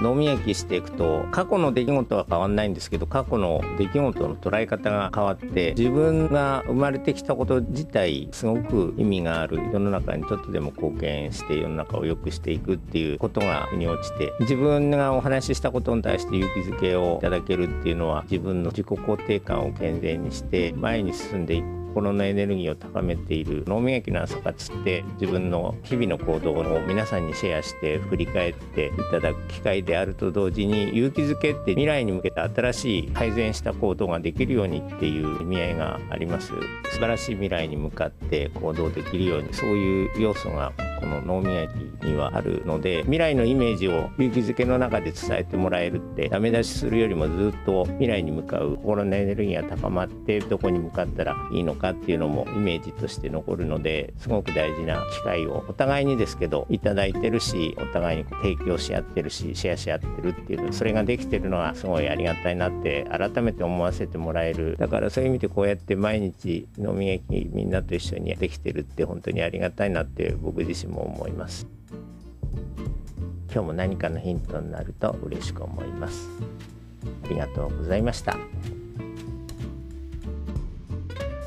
脳みやきしていくと過去の出来事は変わんないんですけど過去の出来事の捉え方が変わって自分が生まれてきたこと自体すごく意味がある世の中にちょっとでも貢献して世の中を良くしていくっていうことが腑に落ちて自分がお話ししたことに対して勇気づけをいただけるっていうのは自分の自己肯定感を健全にして前に進んでいく心のエネルギーを高めている脳磨きの朝活って自分の日々の行動を皆さんにシェアして振り返っていただく機会であると同時に勇気づけって未来に向けた新しい改善した行動ができるようにっていう意味合いがあります。素晴らしい未来に向かって行動できるようにそういう要素がこの脳みやきにはあるので未来のイメージを勇気づけの中で伝えてもらえるってダメ出しするよりもずっと未来に向かう心のエネルギーが高まってどこに向かったらいいのかっていうのもイメージとして残るのですごく大事な機会をお互いにですけどいただいてるしお互いに提供し合ってるしシェアし合ってるっていうそれができてるのはすごいありがたいなって改めて思わせてもらえる。だからそういう意味でこうやって毎日飲み焼きみんなと一緒にできてるって本当にありがたいなって僕自身もも思います。今日も何かのヒントになると嬉しく思います。ありがとうございました。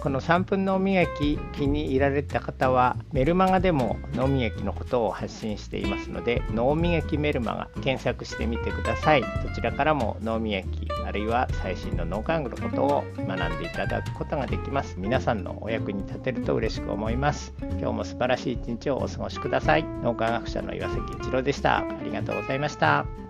この3分脳みやき気に入られた方はメルマガでも脳みやきのことを発信していますので脳みやきメルマガ検索してみてください。どちらからも脳みやきあるいは最新の脳科学のことを学んでいただくことができます。皆さんのお役に立てると嬉しく思います。今日も素晴らしい一日をお過ごしください。脳科学者の岩崎一郎でした。ありがとうございました。